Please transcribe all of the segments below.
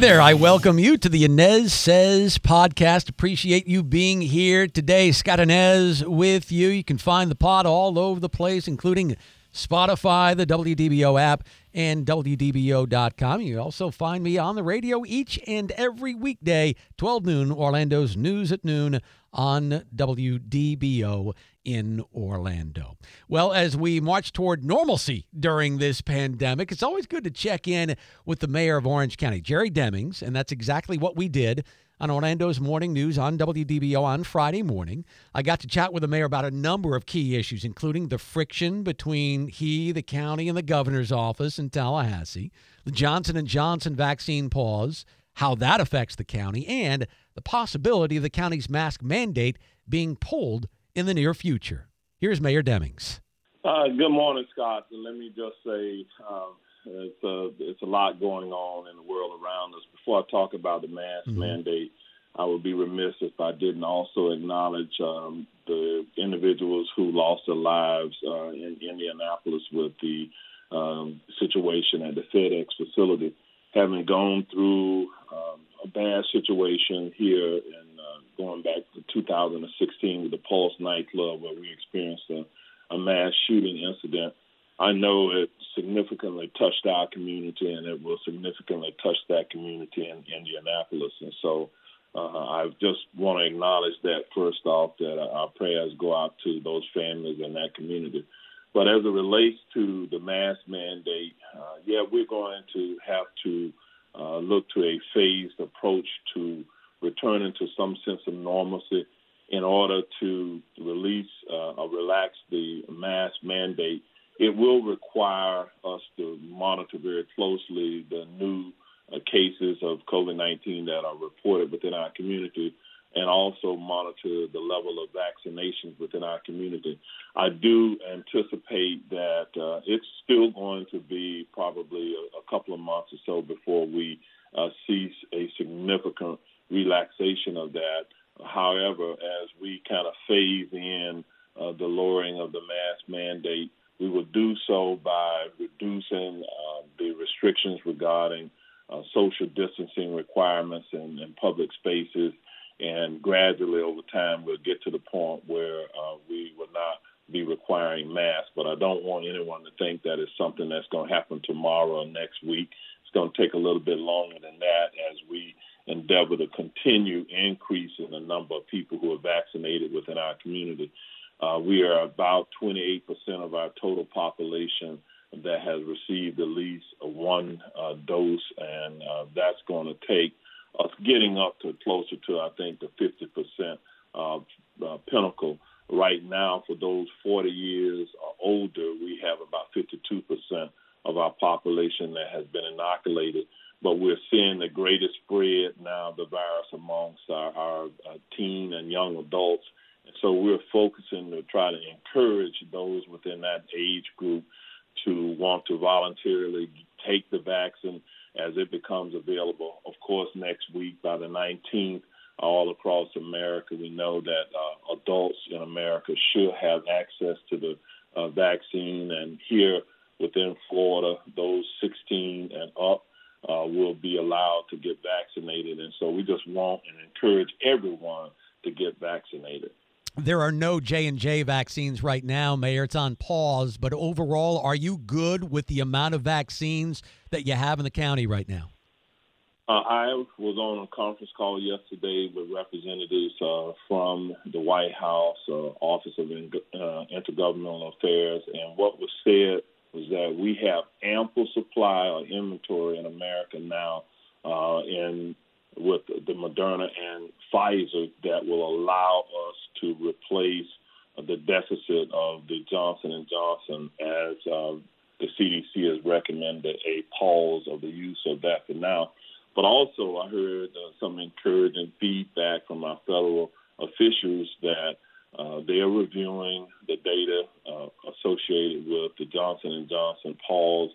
There, I welcome you to the Anez Says podcast. Appreciate you being here today. Scott Anez with you. You can find the pod all over the place, including Spotify, the WDBO app, and WDBO.com. You also find me on the radio each and every weekday, 12 noon, Orlando's News at Noon on WDBO in Orlando. Well, as we march toward normalcy during this pandemic, it's always good to check in with the mayor of Orange County, Jerry Demings, and that's exactly what we did on Orlando's Morning News on WDBO on Friday morning. I got to chat with the mayor about a number of key issues, including the friction between he, the county, and the governor's office in Tallahassee, the Johnson and Johnson vaccine pause, how that affects the county, and the possibility of the county's mask mandate being pulled in the near future. Here's Mayor Demings. Uh, good morning, Scott. And let me just say um, it's, a, it's a lot going on in the world around us. Before I talk about the mask mm-hmm. mandate, I would be remiss if I didn't also acknowledge um, the individuals who lost their lives uh, in Indianapolis with the um, situation at the FedEx facility. Having gone through um, a bad situation here in going back to 2016 with the Pulse nightclub where we experienced a, a mass shooting incident. I know it significantly touched our community and it will significantly touch that community in Indianapolis. And so uh, I just want to acknowledge that first off, that our prayers go out to those families and that community. But as it relates to the mask mandate, uh, yeah, we're going to have to uh, look to a phased approach to returning to some sense of normalcy in order to release uh, or relax the mask mandate. It will require us to monitor very closely the new uh, cases of COVID 19 that are reported within our community and also monitor the level of vaccinations within our community. I do anticipate that uh, it's still going to be probably a, a, couple of months or so before we uh, see a significant relaxation of that. However, as we kind of phase in uh, the lowering of the mask mandate, we will do so by reducing uh, the restrictions regarding uh, social distancing requirements in, in, public spaces. And gradually over time, we'll get to the point where uh, we will not be requiring masks. But I don't want anyone to think that it's something that's going to happen tomorrow or next week. It's going to take a little bit longer than that as we endeavor to continue increasing the number of people who are vaccinated within our community. Uh, we are about 28% of our total population that has received at least one uh, dose, and uh, that's going to take us getting up to closer to, I think, the 50% uh, pinnacle. Right now, for those 40 years or older, we have about 52% of our population that has been inoculated but we're seeing the greatest spread now of the virus amongst our, our uh, teen and young adults. And so we're focusing to try to encourage those within that age group to want to voluntarily take the vaccine as it becomes available. Of course, next week by the 19th, all across America, we know that uh, adults in America should have access to the uh, vaccine. And here within Florida, those 16 and up uh, will be allowed to get vaccinated. And so we just want and encourage everyone to get vaccinated. There are no J and J vaccines right now, Mayor. It's on pause. But overall, are you good with the amount of vaccines that you have in the county right now? Uh, I was on a conference call yesterday with representatives uh, from the White House, uh, Office of uh, Intergovernmental Affairs, and what was said was that we have ample supply or inventory in America now, uh, in with the Moderna and Pfizer that will allow us to replace the deficit of the Johnson and Johnson as uh, the CDC has recommended a pause of the use of that for now. But also, I heard uh, some encouraging feedback from our federal officials that uh, they are reviewing the data uh, associated with the Johnson and Johnson pause,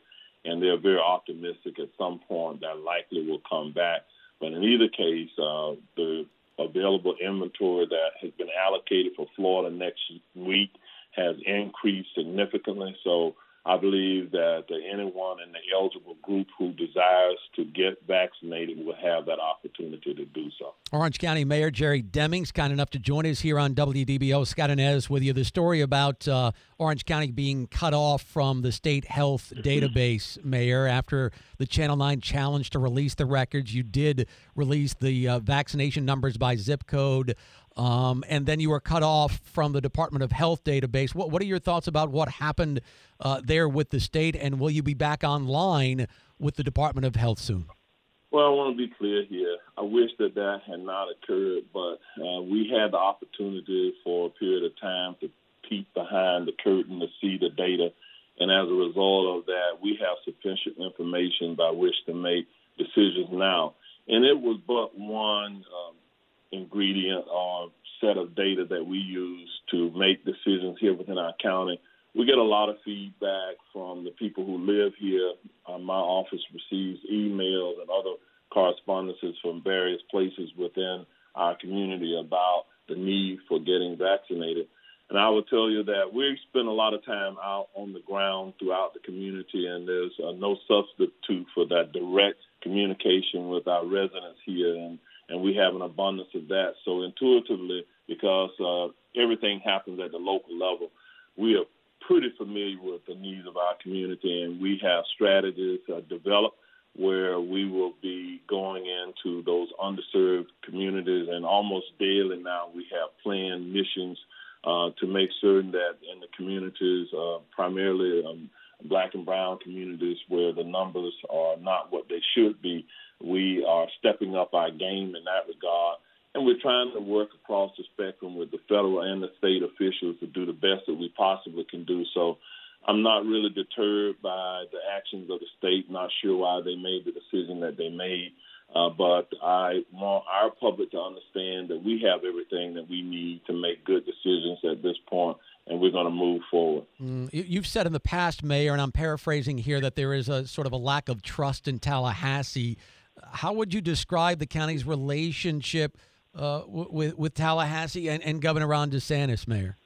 and they're very optimistic at some point that likely will come back. But in either case, uh, the available inventory that has been allocated for Florida next week has increased significantly. So I believe that anyone in the eligible group who desires to get vaccinated will have that opportunity to do so. Orange County Mayor Jerry Demings, kind enough to join us here on WDBO. Scott Anez with you. The story about uh, Orange County being cut off from the state health database, Mayor, after the Channel 9 challenge to release the records. You did release the uh, vaccination numbers by zip code. Um, and then you were cut off from the Department of Health database. What, what are your thoughts about what happened uh, there with the state, and will you be back online with the Department of Health soon? Well, I want to be clear here. I wish that that had not occurred, but uh, we had the opportunity for a period of time to peek behind the curtain to see the data. And as a result of that, we have sufficient information by which to make decisions now. And it was but one um, ingredient or set of data that we use to make decisions here within our county. We get a lot of feedback from the people who live here. Uh, my office receives emails and other correspondences from various places within our community about the need for getting vaccinated. And I will tell you that we spend a lot of time out on the ground throughout the community, and there's uh, no substitute for that direct communication with our residents here. And and we have an abundance of that. So intuitively, because uh, everything happens at the local level, we are pretty familiar with the needs of our community, and we have strategies uh, developed where we will be going into those underserved communities, and almost daily now we have planned missions uh, to make certain that in the communities, uh, primarily um, black and brown communities, where the numbers are not what they should be, we are stepping up our game in that regard. And we're trying to work across the spectrum with the federal and the state officials to do the best that we possibly can do. So I'm not really deterred by the actions of the state, not sure why they made the decision that they made. Uh, but I want our public to understand that we have everything that we need to make good decisions at this point, and we're going to move forward. Mm, you've said in the past, Mayor, and I'm paraphrasing here, that there is a sort of a lack of trust in Tallahassee how would you describe the county's relationship uh, with with Tallahassee and, and Governor Ron DeSantis, Mayor?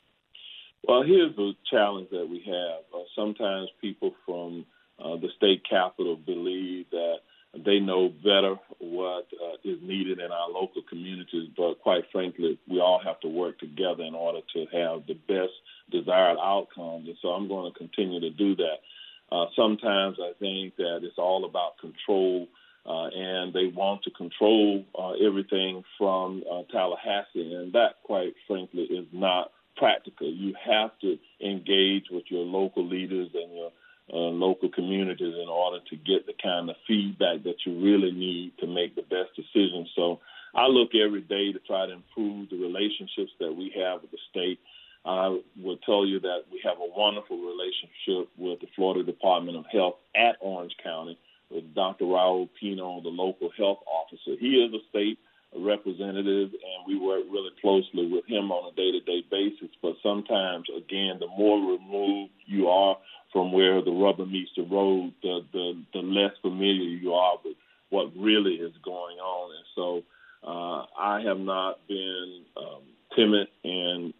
Well, here's the challenge that we have. Uh, sometimes people from uh, the state capital believe that they know better what uh, is needed in our local communities, but quite frankly, we all have to work together in order to have the best desired outcomes. And so I'm going to continue to do that. Uh, sometimes I think that it's all about control uh, and they want to control uh, everything from uh, Tallahassee, and that, quite frankly, is not practical. You have to engage with your local leaders and your uh, local communities in order to get the kind of feedback that you really need to make the best decisions. So I look every day to try to improve the relationships that we have with the state. I will tell you that we have a wonderful relationship with the Florida Department of Health at Orange County with Dr. Raul Pino, the local health officer. He is a state representative, and we work really closely with him on a day-to-day basis. But sometimes, again, the more removed you are from where the rubber meets the road, the the, the less familiar you are with what really is going on. And so, uh, I have not been um, timid in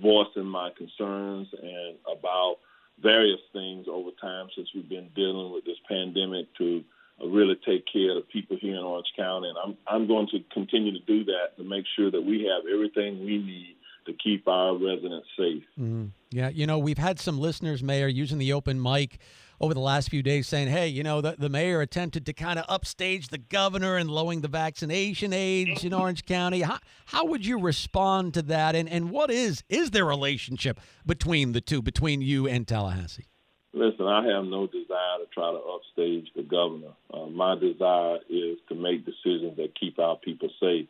voicing my concerns and about various things over time since we've been dealing with this pandemic to uh, really take care of the people here in Orange County. And I'm I'm going to continue to do that to make sure that we have everything we need to keep our residents safe. Mm-hmm. Yeah, you know, we've had some listeners, Mayor, using the open mic over the last few days saying, hey, you know, the, the mayor attempted to kind of upstage the governor and lowering the vaccination age in Orange County. How, how would you respond to that? And, and what is, is there relationship between the two, between you and Tallahassee? Listen, I have no desire to try to upstage the governor. Uh, my desire is to make decisions that keep our people safe.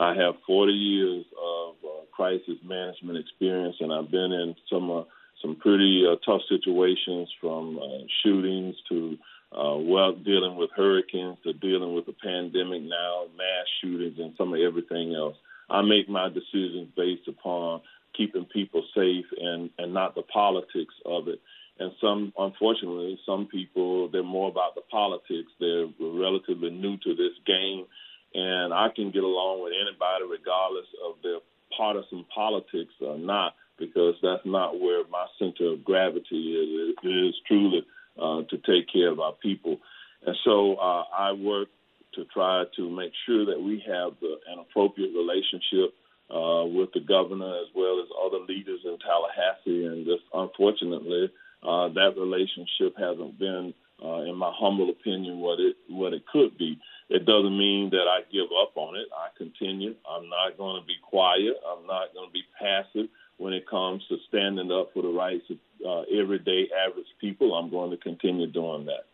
I have 40 years of uh, crisis management experience, and I've been in some uh, some pretty uh, tough situations from uh, shootings to uh, well dealing with hurricanes to dealing with the pandemic now, mass shootings, and some of everything else. I make my decisions based upon keeping people safe and and not the politics of it. And some, unfortunately, some people they're more about the politics. They're relatively new to this game, and I can get along with anybody regardless of their partisan politics or not because that's not where my center of gravity is. It is truly uh, to take care of our people. And so uh, I work to try to make sure that we have the, an appropriate relationship uh, with the governor as well as other leaders in Tallahassee. And just unfortunately, uh, that relationship hasn't been, uh, in my humble opinion, what it what it could be. It doesn't mean that I give up on it. I continue. I'm not going to be quiet. I'm not going to be passive when it comes to standing up for the rights of uh, everyday average people. I'm going to continue doing that.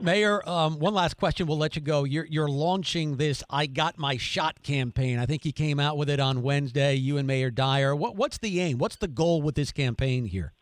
Mayor, um, one last question. We'll let you go. You're, you're launching this "I Got My Shot" campaign. I think you came out with it on Wednesday. You and Mayor Dyer. What, what's the aim? What's the goal with this campaign here?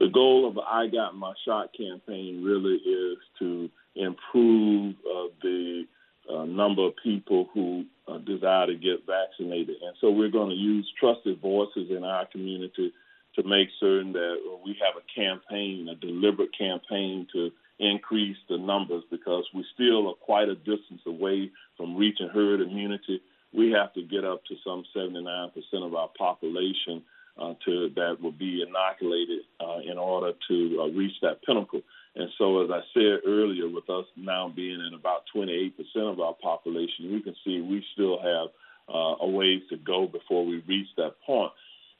The goal of "I Got My Shot" campaign really is to improve uh, the uh, number of people who uh, desire to get vaccinated. And so we're going to use trusted voices in our community to make certain that we have a campaign, a deliberate campaign to increase the numbers because we still are quite a distance away from reaching herd immunity. We have to get up to some 79% of our population uh, to that will be inoculated uh, in order to uh, reach that pinnacle. And so, as I said earlier, with us now being in about 28% of our population, we can see we still have uh, a ways to go before we reach that point.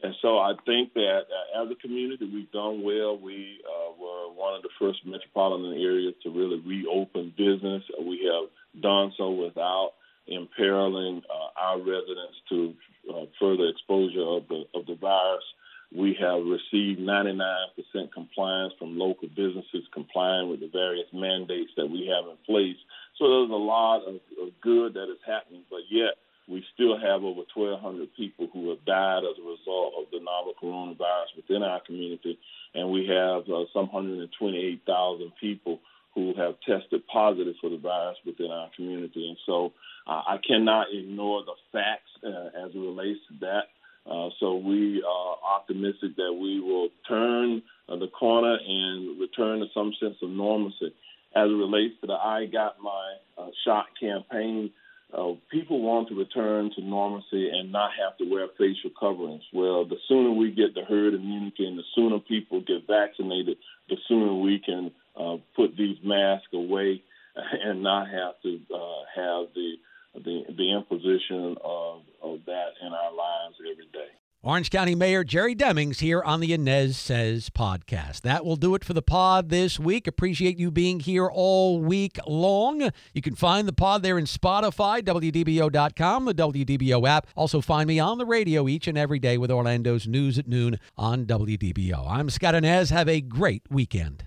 And so I think that uh, as a community, we've done well. We uh, were one of the first metropolitan areas to really reopen business. We have done so without imperiling uh, our residents to uh, further exposure of the of the virus. We have received 99% compliance from local businesses complying with the various mandates that we have in place. So there's a lot of, of good that is happening, but yet we still have over 1,200 people who have died as a result of the novel coronavirus within our community, and we have uh, some 128,000 people who have tested positive for the virus within our community. And so uh, I cannot ignore the facts uh, as it relates to that. Uh, so we are optimistic that we will turn uh, the corner and return to some sense of normalcy. As it relates to the I Got My uh, Shot campaign, uh, people want to return to normalcy and not have to wear facial coverings. Well, the sooner we get the herd immunity and the sooner people get vaccinated, the sooner we can uh, put these masks away and not have to uh, have the the, the imposition of, of that in our lives every day. Orange County Mayor Jerry Demings here on the Anez Says podcast. That will do it for the pod this week. Appreciate you being here all week long. You can find the pod there in Spotify, WDBO.com, the WDBO app. Also, find me on the radio each and every day with Orlando's News at Noon on WDBO. I'm Scott Anez. Have a great weekend.